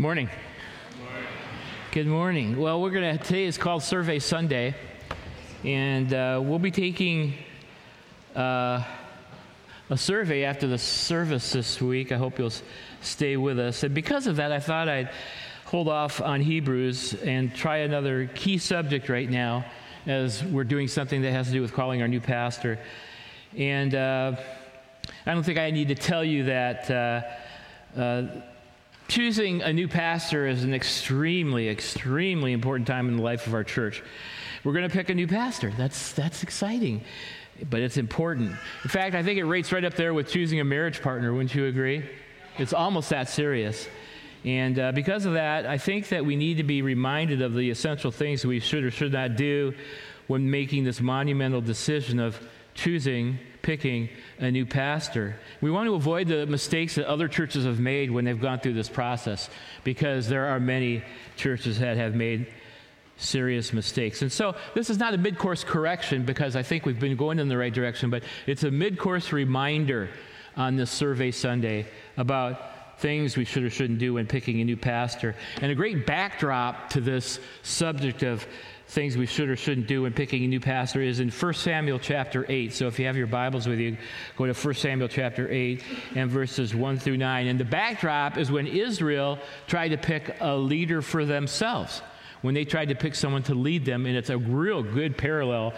Morning. Good morning. Well, we're gonna today is called Survey Sunday, and uh, we'll be taking uh, a survey after the service this week. I hope you'll stay with us. And because of that, I thought I'd hold off on Hebrews and try another key subject right now, as we're doing something that has to do with calling our new pastor. And uh, I don't think I need to tell you that. Choosing a new pastor is an extremely, extremely important time in the life of our church. We're going to pick a new pastor. That's, that's exciting, but it's important. In fact, I think it rates right up there with choosing a marriage partner, wouldn't you agree? It's almost that serious. And uh, because of that, I think that we need to be reminded of the essential things we should or should not do when making this monumental decision of choosing, picking a new pastor. We want to avoid the mistakes that other churches have made when they've gone through this process because there are many churches that have made serious mistakes. And so this is not a mid course correction because I think we've been going in the right direction, but it's a mid course reminder on this survey Sunday about things we should or shouldn't do when picking a new pastor. And a great backdrop to this subject of things we should or shouldn't do when picking a new pastor is in 1 Samuel chapter 8. So if you have your Bibles with you, go to 1 Samuel chapter 8 and verses 1 through 9. And the backdrop is when Israel tried to pick a leader for themselves, when they tried to pick someone to lead them. And it's a real good parallel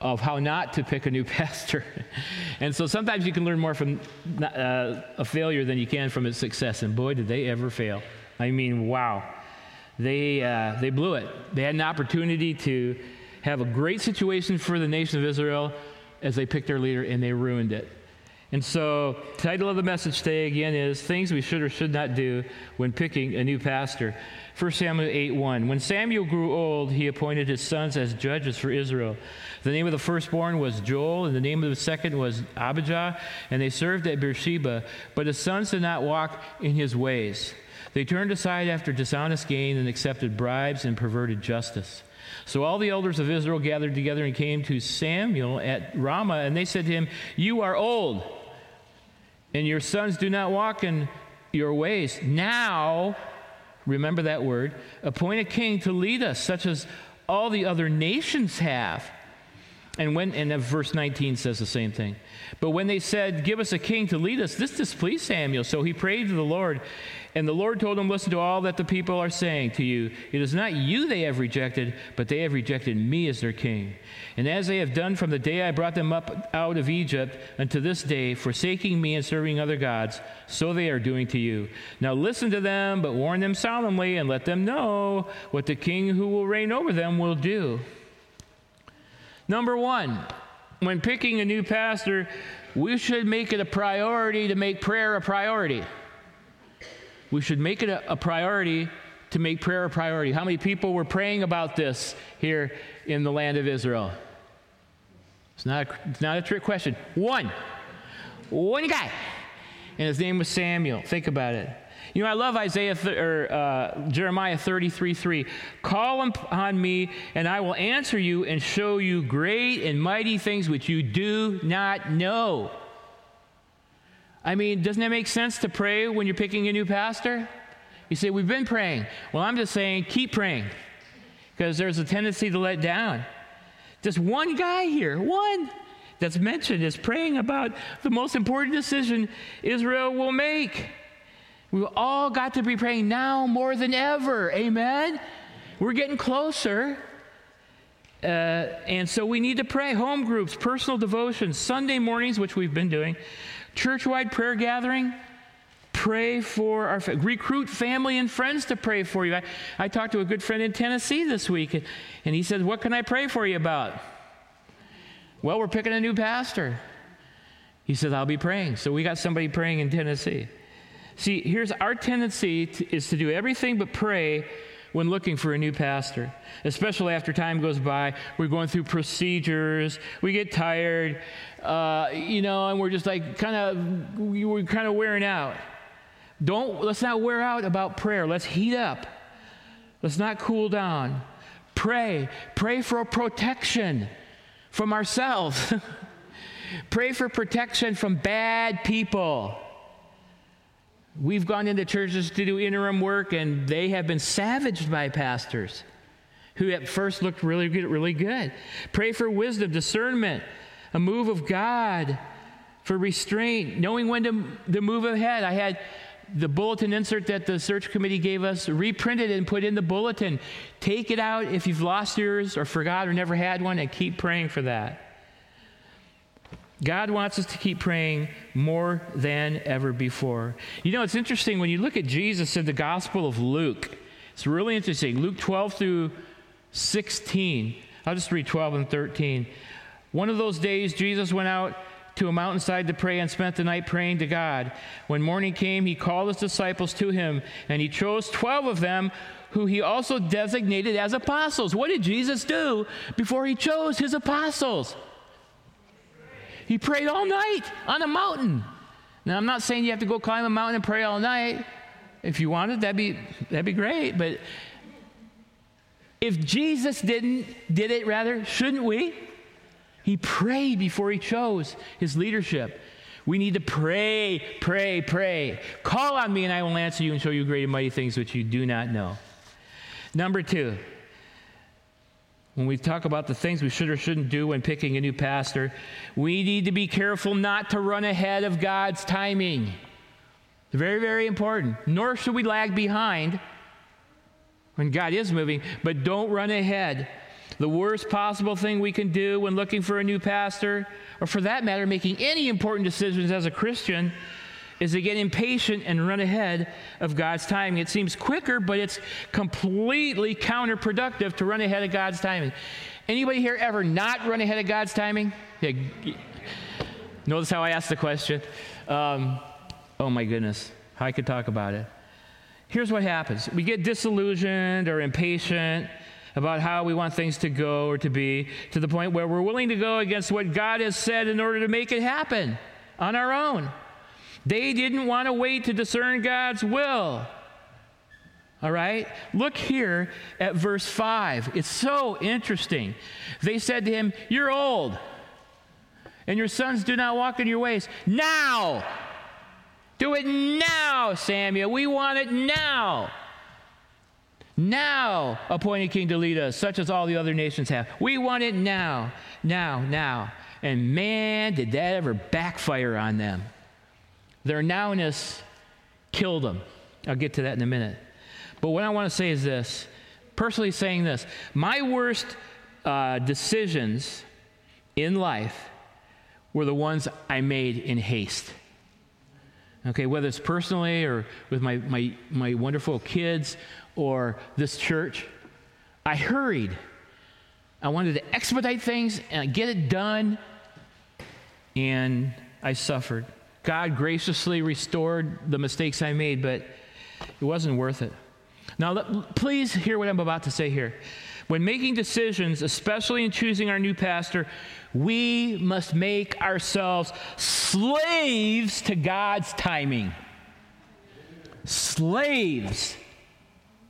of how not to pick a new pastor. and so sometimes you can learn more from uh, a failure than you can from a success. And boy, did they ever fail. I mean, wow they, uh, they blew it. They had an opportunity to have a great situation for the nation of Israel as they picked their leader, and they ruined it. And so, title of the message today again is Things We Should or Should Not Do When Picking a New Pastor. 1 Samuel 8 1. When Samuel grew old, he appointed his sons as judges for Israel. The name of the firstborn was Joel, and the name of the second was Abijah, and they served at Beersheba. But his sons did not walk in his ways. They turned aside after dishonest gain and accepted bribes and perverted justice. So all the elders of Israel gathered together and came to Samuel at Ramah, and they said to him, You are old, and your sons do not walk in your ways. Now, remember that word, appoint a king to lead us, such as all the other nations have. And when and verse 19 says the same thing. But when they said, Give us a king to lead us, this displeased Samuel. So he prayed to the Lord. And the Lord told him, Listen to all that the people are saying to you. It is not you they have rejected, but they have rejected me as their king. And as they have done from the day I brought them up out of Egypt unto this day, forsaking me and serving other gods, so they are doing to you. Now listen to them, but warn them solemnly, and let them know what the king who will reign over them will do. Number one, when picking a new pastor, we should make it a priority to make prayer a priority. We should make it a, a, priority to make prayer a priority. How many people were praying about this here in the land of Israel? It's not a, it's not a trick question. One. One guy. And his name was Samuel. Think about it. You know, I love Isaiah th- or uh, Jeremiah 33 3. Call upon me, and I will answer you and show you great and mighty things which you do not know. I mean, doesn't it make sense to pray when you're picking a new pastor? You say, We've been praying. Well, I'm just saying, keep praying because there's a tendency to let down. Just one guy here, one that's mentioned, is praying about the most important decision Israel will make. We've all got to be praying now more than ever. Amen? We're getting closer. Uh, and so we need to pray. Home groups, personal devotions, Sunday mornings, which we've been doing, church wide prayer gathering. Pray for our recruit family and friends to pray for you. I, I talked to a good friend in Tennessee this week, and, he said, What can I pray for you about? Well, we're picking a new pastor. He said, I'll be praying. So we got somebody praying in Tennessee. See, here's our tendency to, is to do everything but pray when looking for a new pastor, especially after time goes by. We're going through procedures, we get tired, uh, you know, and we're just like kind of we're kind of wearing out. Don't let's not wear out about prayer. Let's heat up. Let's not cool down. Pray, pray for protection from ourselves. pray for protection from bad people. We've gone into churches to do interim work, and they have been savaged by pastors who at first looked really good, really good. Pray for wisdom, discernment, a move of God, for restraint, knowing when to, to move ahead. I had the bulletin insert that the search committee gave us reprinted and put in the bulletin. Take it out if you've lost yours or forgot or never had one, and keep praying for that. God wants us to keep praying more than ever before. You know, it's interesting when you look at Jesus in the Gospel of Luke. It's really interesting. Luke 12 through 16. I'll just read 12 and 13. One of those days, Jesus went out to a mountainside to pray and spent the night praying to God. When morning came, he called his disciples to him, and he chose 12 of them who he also designated as apostles. What did Jesus do before he chose his apostles? He prayed all night on a mountain. Now, I'm not saying you have to go climb a mountain and pray all night. If you wanted, that'd be, that'd be great. But if Jesus didn't, did it rather, shouldn't we? He prayed before he chose his leadership. We need to pray, pray, pray. Call on me and I will answer you and show you great and mighty things which you do not know. Number two, when we talk about the things we should or shouldn't do when picking a new pastor, we need to be careful not to run ahead of God's timing. Very, very important. Nor should we lag behind when God is moving, but don't run ahead. The worst possible thing we can do when looking for a new pastor, or for that matter, making any important decisions as a Christian, is to get impatient and run ahead of God's timing. It seems quicker, but it's completely counterproductive to run ahead of God's timing. Anybody here ever not run ahead of God's timing? Yeah. Notice how I asked the question. Um, oh my goodness, I could talk about it. Here's what happens we get disillusioned or impatient about how we want things to go or to be to the point where we're willing to go against what God has said in order to make it happen on our own. They didn't want to wait to discern God's will. All right? Look here at verse 5. It's so interesting. They said to him, You're old, and your sons do not walk in your ways. Now! Do it now, Samuel. We want it now. Now, appoint a king to lead us, such as all the other nations have. We want it now, now, now. And man, did that ever backfire on them. Their nowness killed them. I'll get to that in a minute. But what I want to say is this personally saying this my worst uh, decisions in life were the ones I made in haste. Okay, whether it's personally or with my, my, my wonderful kids or this church, I hurried. I wanted to expedite things and get it done, and I suffered. God graciously restored the mistakes I made, but it wasn't worth it. Now, please hear what I'm about to say here. When making decisions, especially in choosing our new pastor, we must make ourselves slaves to God's timing. Slaves.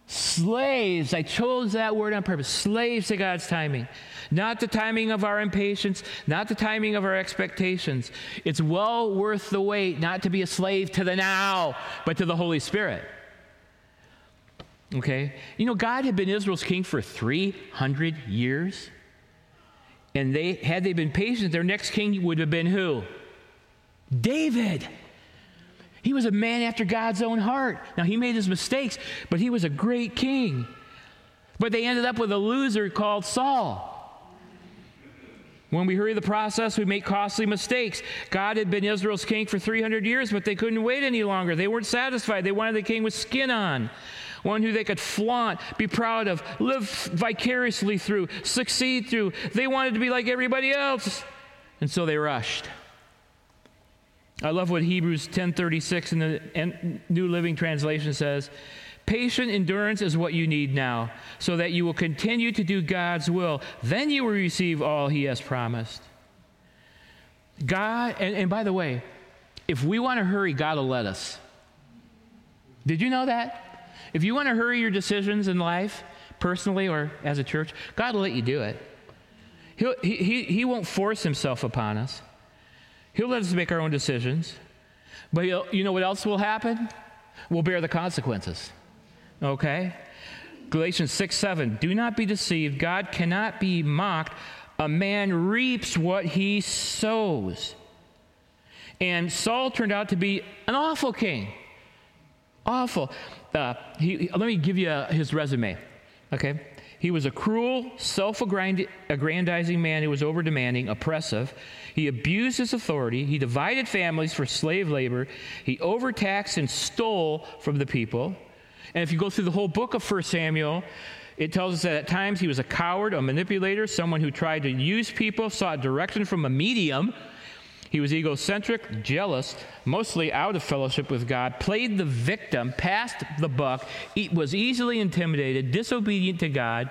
Slaves. I chose that word on purpose. Slaves to God's timing. Not the timing of our impatience, not the timing of our expectations. It's well worth the wait not to be a slave to the now, but to the Holy Spirit. Okay? You know, God had been Israel's king for 300 years. And they had they been patient, their next king would have been who? David. He was a man after God's own heart. Now, he made his mistakes, but he was a great king. But they ended up with a loser called Saul. When we hurry the process, we make costly mistakes. God had been Israel's king for 300 years, but they couldn't wait any longer. They weren't satisfied. They wanted the king with skin on one who they could flaunt, be proud of, live vicariously through, succeed through. They wanted to be like everybody else, and so they rushed. I love what Hebrews 10:36 in the New Living Translation says. Patient endurance is what you need now, so that you will continue to do God's will. Then you will receive all He has promised. God, and, and by the way, if we want to hurry, God will let us. Did you know that? If you want to hurry your decisions in life, personally or as a church, God will let you do it. He'll, he, he, he won't force himself upon us. He'll let us make our own decisions. But you know what else will happen? We'll bear the consequences. Okay? Galatians 6 7. Do not be deceived. God cannot be mocked. A man reaps what he sows. And Saul turned out to be an awful king. Awful. Uh, he, let me give you uh, his resume. Okay? He was a cruel, self aggrandizing man who was over demanding, oppressive. He abused his authority. He divided families for slave labor. He overtaxed and stole from the people. And if you go through the whole book of 1 Samuel, it tells us that at times he was a coward, a manipulator, someone who tried to use people, sought direction from a medium. He was egocentric, jealous, mostly out of fellowship with God, played the victim, passed the buck, was easily intimidated, disobedient to God.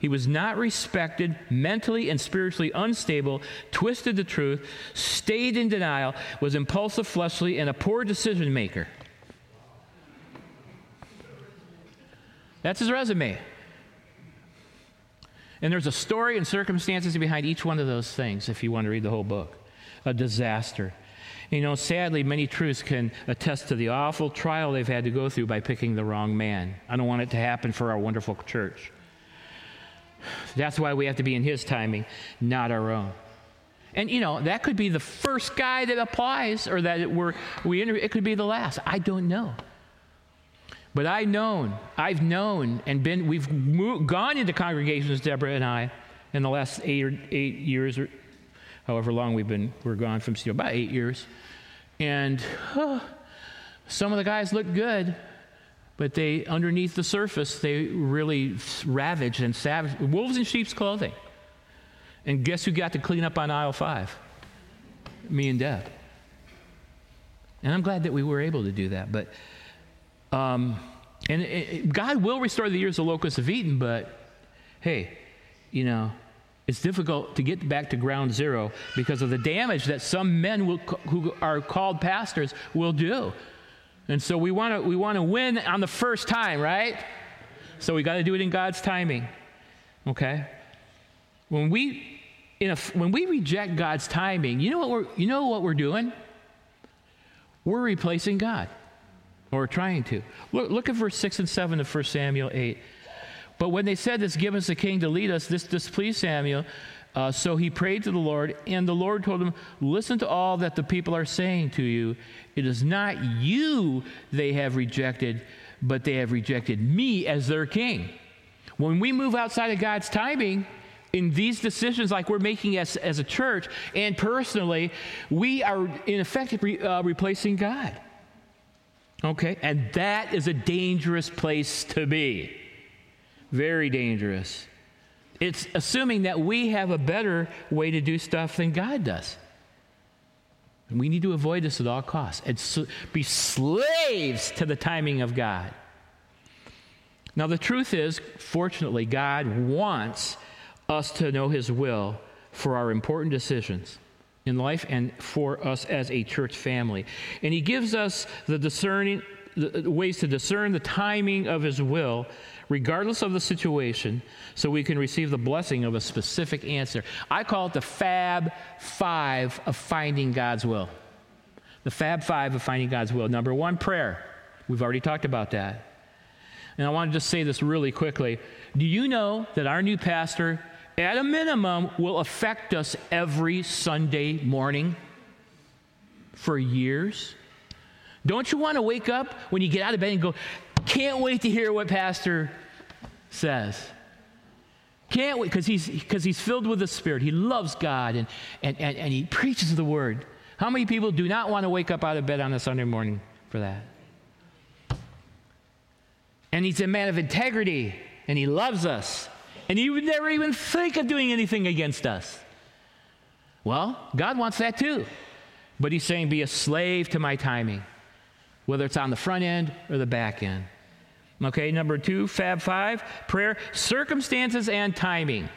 He was not respected, mentally and spiritually unstable, twisted the truth, stayed in denial, was impulsive, fleshly, and a poor decision maker. That's his resume. And there's a story and circumstances behind each one of those things if you want to read the whole book. A disaster. You know, sadly, many truths can attest to the awful trial they've had to go through by picking the wrong man. I don't want it to happen for our wonderful church. That's why we have to be in his timing, not our own. And you know, that could be the first guy that applies, or that we're, we interview. It could be the last. I don't know. But I've known, I've known, and been, we've moved, gone into congregations, Deborah and I, in the last eight, or eight years, or however long we've been, we're gone from you about eight years. And oh, some of the guys look good, but they, underneath the surface, they really ravaged and savage, wolves in sheep's clothing. And guess who got to clean up on aisle five? Me and Deb. And I'm glad that we were able to do that. But um, and it, it, God will restore the years the locusts have eaten, but hey, you know, it's difficult to get back to ground zero because of the damage that some men will, who are called pastors will do. And so we want to we want to win on the first time, right? So we got to do it in God's timing. Okay? When we in a, when we reject God's timing, you know what we're you know what we're doing? We're replacing God or trying to. Look, look at verse 6 and 7 of 1 Samuel 8. But when they said this, give us a king to lead us, this displeased Samuel. Uh, so he prayed to the Lord, and the Lord told him, Listen to all that the people are saying to you. It is not you they have rejected, but they have rejected me as their king. When we move outside of God's timing, in these decisions like we're making as, as a church and personally, we are in effect re, uh, replacing God. Okay? And that is a dangerous place to be. Very dangerous. It's assuming that we have a better way to do stuff than God does. And we need to avoid this at all costs and be slaves to the timing of God. Now, the truth is, fortunately, God wants us to know His will for our important decisions in life and for us as a church family. And he gives us the discerning the ways to discern the timing of his will regardless of the situation so we can receive the blessing of a specific answer. I call it the Fab 5 of finding God's will. The Fab 5 of finding God's will. Number 1 prayer. We've already talked about that. And I want to just say this really quickly. Do you know that our new pastor at a minimum, will affect us every Sunday morning for years. Don't you want to wake up when you get out of bed and go, can't wait to hear what Pastor says? Can't wait, because he's, cause he's filled with the Spirit. He loves God and, and, and, and he preaches the Word. How many people do not want to wake up out of bed on a Sunday morning for that? And he's a man of integrity and he loves us and he would never even think of doing anything against us. Well, God wants that too. But he's saying, be a slave to my timing, whether it's on the front end or the back end. Okay, number two, Fab Five, prayer, circumstances and timing.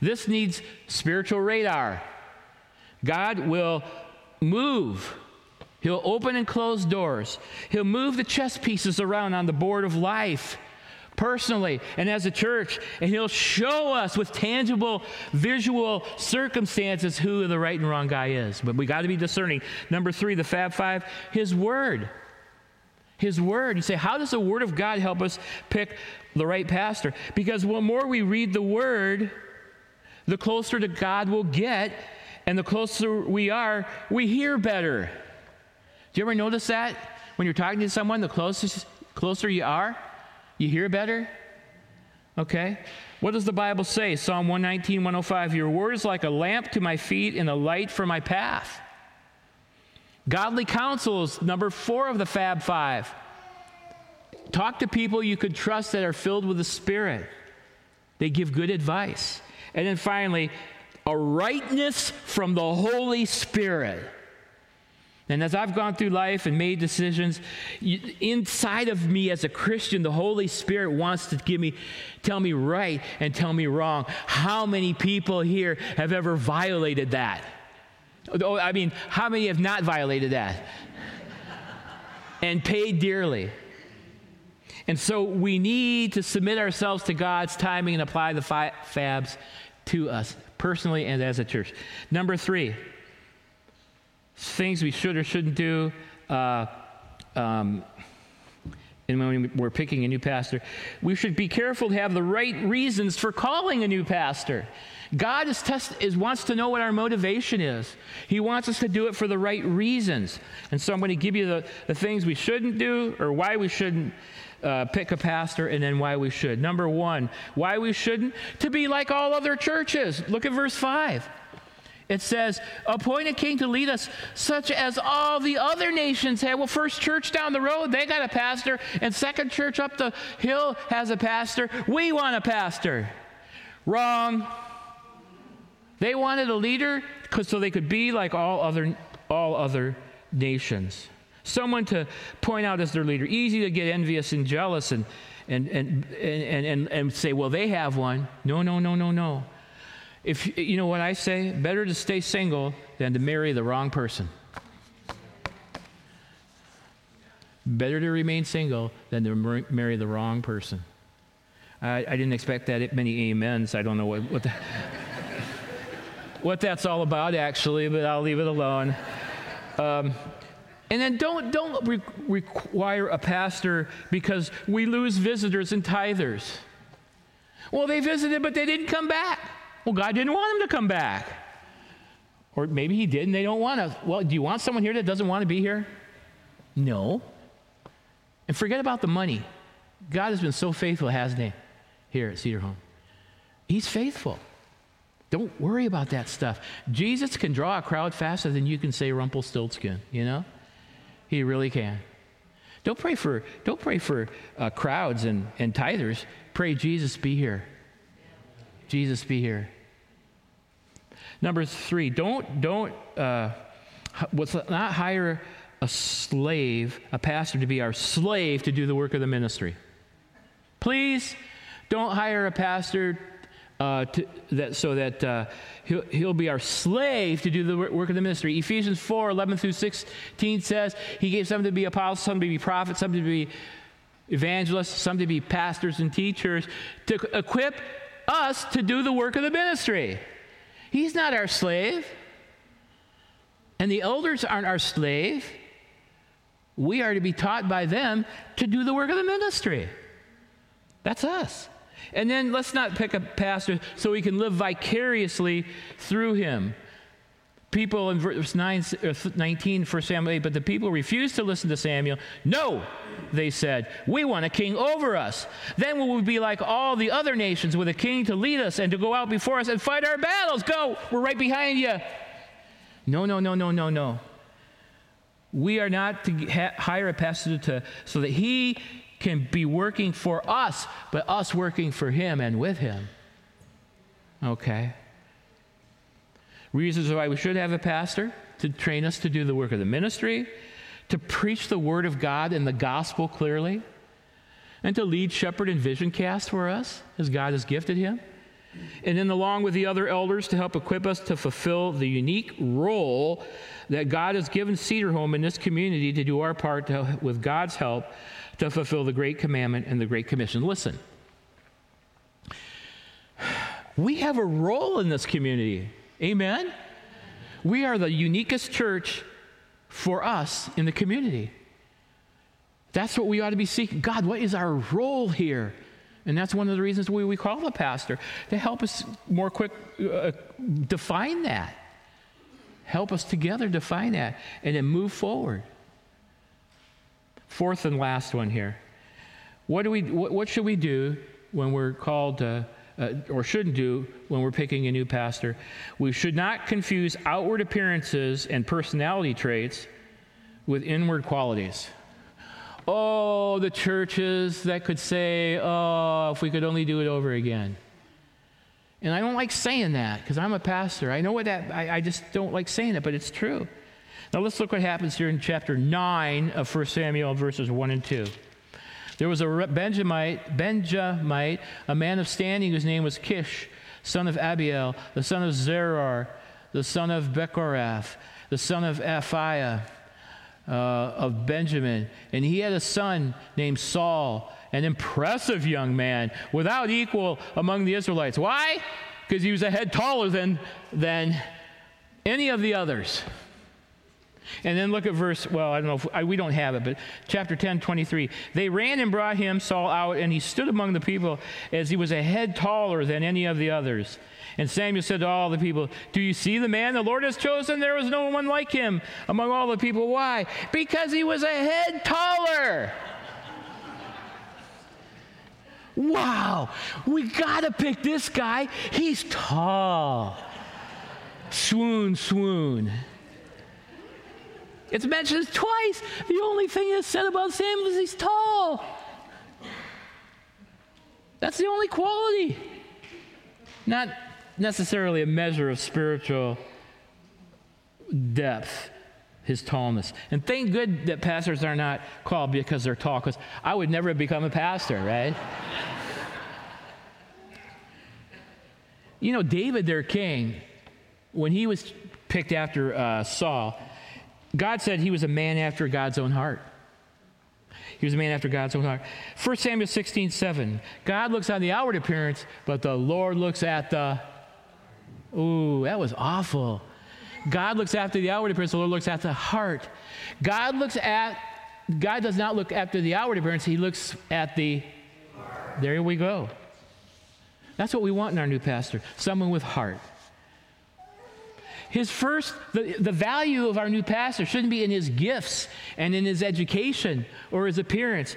This needs spiritual radar. God will move. He'll open and close doors. He'll move the chess pieces around on the board of life personally and as a church, and He'll show us with tangible, visual circumstances who the right and wrong guy is. But we got to be discerning. Number three, the Fab Five, His Word. His Word. You say, How does the Word of God help us pick the right pastor? Because the more we read the Word, the closer to God we'll get, and the closer we are, we hear better. Do you ever notice that? When you're talking to someone, the closest, closer you are, you hear better? Okay? What does the Bible say? Psalm 119, 105 Your word is like a lamp to my feet and a light for my path. Godly counsel is number four of the Fab Five. Talk to people you could trust that are filled with the Spirit. They give good advice. And then finally, a rightness from the Holy Spirit. And as I've gone through life and made decisions, inside of me as a Christian, the Holy Spirit wants to give me, tell me right and tell me wrong. How many people here have ever violated that? Oh, I mean, how many have not violated that? and paid dearly. And so we need to submit ourselves to God's timing and apply the fi- fabs to us personally and as a church. Number three, things we should or shouldn't do. Uh, um, and when we're picking a new pastor, we should be careful to have the right reasons for calling a new pastor. God is test, is, wants to know what our motivation is. He wants us to do it for the right reasons. And so I'm going to give you the, the things we shouldn't do or why we shouldn't uh, pick a pastor and then why we should. Number one, why we shouldn't? To be like all other churches. Look at verse 5. It says, appoint a king to lead us, such as all the other nations have. Well, First Church down the road, they got a pastor, and Second Church up the hill has a pastor. We want a pastor. Wrong. They wanted a leader so they could be like all other, all other nations. Someone to point out as their leader. Easy to get envious and jealous and, and, and, and, and, and say, well, they have one. No, no, no, no, no. If you know what I say, better to stay single than to marry the wrong person. Better to remain single than to marry the wrong person. I, I didn't expect that many amens. I don't know what, what, the, what that's all about, actually, but I'll leave it alone. Um, and then don't, don't re- require a pastor because we lose visitors and tithers. Well, they visited, but they didn't come back. Well, God didn't want them to come back. Or maybe He did and they don't want to. Well, do you want someone here that doesn't want to be here? No. And forget about the money. God has been so faithful, hasn't He, here at Cedar Home? He's faithful. Don't worry about that stuff. Jesus can draw a crowd faster than you can say Rumpelstiltskin, you know? He really can. Don't pray for, don't pray for uh, crowds and, and tithers. Pray, Jesus, be here. Jesus be here. Number three, don't, don't, uh, not hire a slave, a pastor to be our slave to do the work of the ministry. Please don't hire a pastor uh, to, that, so that uh, he'll, he'll be our slave to do the work of the ministry. Ephesians 4 11 through 16 says, He gave some to be apostles, some to be prophets, some to be evangelists, some to be pastors and teachers, to equip us to do the work of the ministry. He's not our slave. And the elders aren't our slave. We are to be taught by them to do the work of the ministry. That's us. And then let's not pick a pastor so we can live vicariously through him people in verse 9, uh, 19 for Samuel 8, but the people refused to listen to Samuel. No, they said, we want a king over us. Then we will be like all the other nations with a king to lead us and to go out before us and fight our battles. Go, we're right behind you. No, no, no, no, no, no. We are not to ha- hire a pastor to, so that he can be working for us, but us working for him and with him. Okay. Reasons why we should have a pastor to train us to do the work of the ministry, to preach the word of God and the gospel clearly, and to lead shepherd and vision cast for us as God has gifted him. And then, along with the other elders, to help equip us to fulfill the unique role that God has given Cedar Home in this community to do our part to, with God's help to fulfill the Great Commandment and the Great Commission. Listen, we have a role in this community. Amen? We are the uniquest church for us in the community. That's what we ought to be seeking. God, what is our role here? And that's one of the reasons we, we call the pastor to help us more quick uh, define that. Help us together define that and then move forward. Fourth and last one here. What, do we, what, what should we do when we're called to, uh, or shouldn't do when we're picking a new pastor? We should not confuse outward appearances and personality traits with inward qualities. Oh, the churches that could say, oh, if we could only do it over again. And I don't like saying that because I'm a pastor. I know what that, I, I, just don't like saying it, but it's true. Now let's look what happens here in chapter 9 of 1 Samuel, verses 1 and 2. There was a Benjamite, Benjamite, a man of standing whose name was Kish, son of Abiel, the son of Zeror, the son of Bechorath, the son of Aphiah uh, of Benjamin. And he had a son named Saul, an impressive young man, without equal among the Israelites. Why? Because he was a head taller than, than any of the others. And then look at verse, well, I don't know, if, I, we don't have it, but chapter 10, 23. They ran and brought him, Saul, out, and he stood among the people as he was a head taller than any of the others. And Samuel said to all the people, Do you see the man the Lord has chosen? There was no one like him among all the people. Why? Because he was a head taller. wow, we got to pick this guy. He's tall. Swoon, swoon. It's mentioned twice. The only thing that's said about Samuel is he's tall. That's the only quality. Not necessarily a measure of spiritual depth, his tallness. And thank good that pastors are not called because they're tall, because I would never become a pastor, right? you know, David, their king, when he was picked after uh, Saul, God said he was a man after God's own heart. He was a man after God's own heart. 1 Samuel 16, 7. God looks on the outward appearance, but the Lord looks at the Ooh, that was awful. God looks after the outward appearance, the Lord looks at the heart. God looks at, God does not look after the outward appearance, He looks at the, there we go. That's what we want in our new pastor someone with heart. His first, the, the value of our new pastor shouldn't be in his gifts and in his education or his appearance.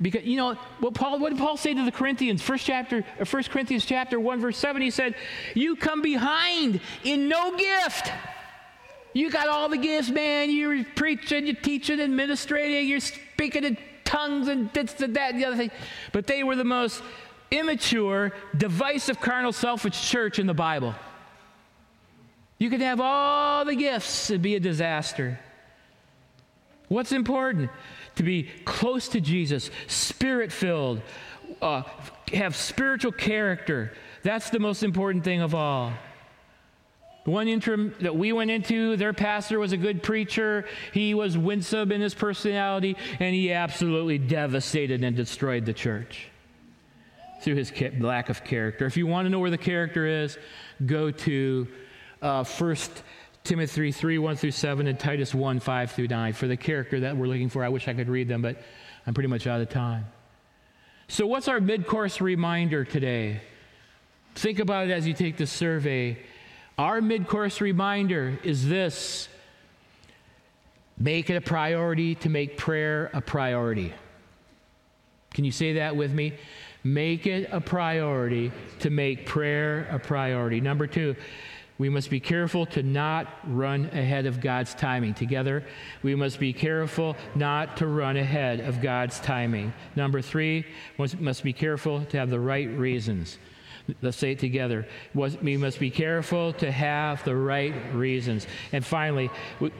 Because you know what Paul what did Paul say to the Corinthians? First chapter, uh, First Corinthians chapter 1, verse 7, he said, You come behind in no gift. You got all the gifts, man. You're preaching, you're teaching, administrating, you're speaking in tongues and this and that and the other thing. But they were the most immature, divisive, carnal, selfish church in the Bible. You could have all the gifts and be a disaster. What's important? to be close to Jesus, spirit filled, uh, have spiritual character. That's the most important thing of all. One interim that we went into, their pastor was a good preacher. He was winsome in his personality, and he absolutely devastated and destroyed the church through his lack of character. If you want to know where the character is, go to uh, Timothy 3 1 through 7, and Titus 1 5 through 9 for the character that we're looking for. I wish I could read them, but I'm pretty much out of time. So, what's our mid course reminder today? Think about it as you take the survey. Our mid course reminder is this make it a priority to make prayer a priority. Can you say that with me? Make it a priority to make prayer a priority. Number two, we must be careful to not run ahead of God's timing. Together, we must be careful not to run ahead of God's timing. Number three, must be careful to have the right reasons. Let's say it together. We must be careful to have the right reasons. And finally, we,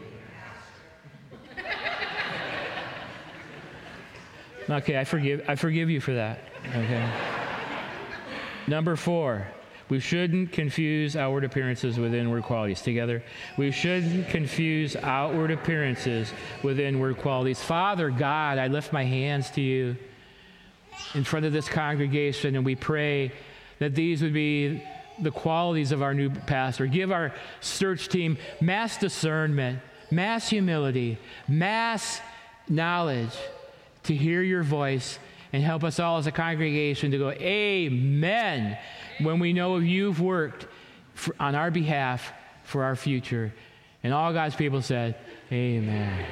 okay, I forgive, I forgive you for that. Okay. Number four, we shouldn't confuse outward appearances with inward qualities. Together, we shouldn't confuse outward appearances with inward qualities. Father God, I lift my hands to you in front of this congregation and we pray that these would be the qualities of our new pastor. Give our search team mass discernment, mass humility, mass knowledge, to hear your voice and help us all as a congregation to go, Amen, when we know you've worked for, on our behalf for our future. And all God's people said, Amen.